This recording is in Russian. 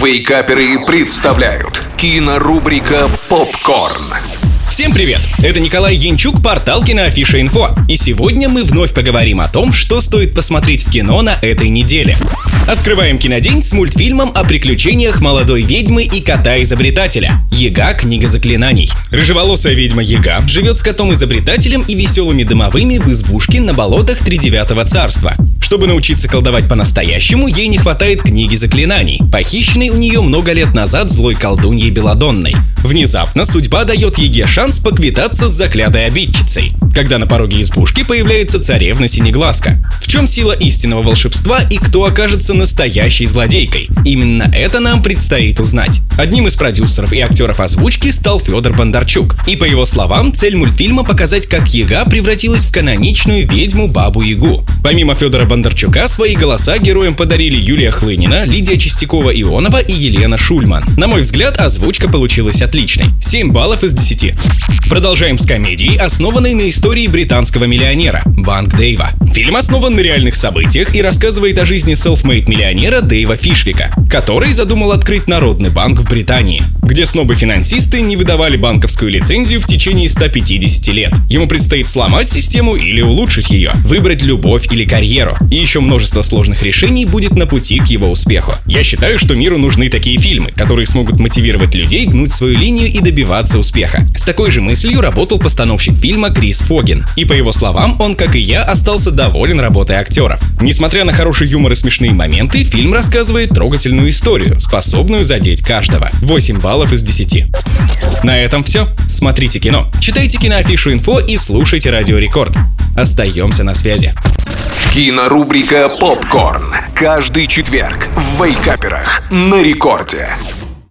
Вейкаперы представляют кинорубрика «Попкорн». Всем привет! Это Николай Янчук, портал Киноафиша Инфо. И сегодня мы вновь поговорим о том, что стоит посмотреть в кино на этой неделе. Открываем кинодень с мультфильмом о приключениях молодой ведьмы и кота-изобретателя. Ега – книга заклинаний. Рыжеволосая ведьма Ега живет с котом-изобретателем и веселыми дымовыми в избушке на болотах Тридевятого царства. Чтобы научиться колдовать по-настоящему, ей не хватает книги заклинаний, похищенной у нее много лет назад злой колдуньей Беладонной. Внезапно судьба дает Еге шанс поквитаться с заклятой обидчицей, когда на пороге избушки появляется царевна Синеглазка. В чем сила истинного волшебства и кто окажется настоящей злодейкой? Именно это нам предстоит узнать. Одним из продюсеров и актеров озвучки стал Федор Бондарчук. И по его словам, цель мультфильма показать, как Ега превратилась в каноничную ведьму Бабу Ягу. Помимо Федора Бондарчука, свои голоса героям подарили Юлия Хлынина, Лидия Чистякова-Ионова и Елена Шульман. На мой взгляд, озвучка получилась отличной. 7 баллов из 10. Продолжаем с комедией, основанной на истории британского миллионера Банк Дэйва. Фильм основан на реальных событиях и рассказывает о жизни селфмейт-миллионера Дэйва Фишвика, который задумал открыть народный банк в Британии, где снобы-финансисты не выдавали банковскую лицензию в течение 150 лет. Ему предстоит сломать систему или улучшить ее, выбрать любовь или карьеру. И еще множество сложных решений будет на пути к его успеху. Я считаю, что миру нужны такие фильмы, которые смогут мотивировать людей гнуть свою линию и добиваться успеха. С такой же мыслью работал постановщик фильма Крис Фогин. И по его словам, он, как и я, остался доволен работой актеров. Несмотря на хороший юмор и смешные моменты, фильм рассказывает трогательную историю, способную задеть каждого. 8 баллов из 10. На этом все. Смотрите кино, читайте киноафишу инфо и слушайте Радио Рекорд. Остаемся на связи. Кинорубрика «Попкорн». Каждый четверг в Вейкаперах на рекорде.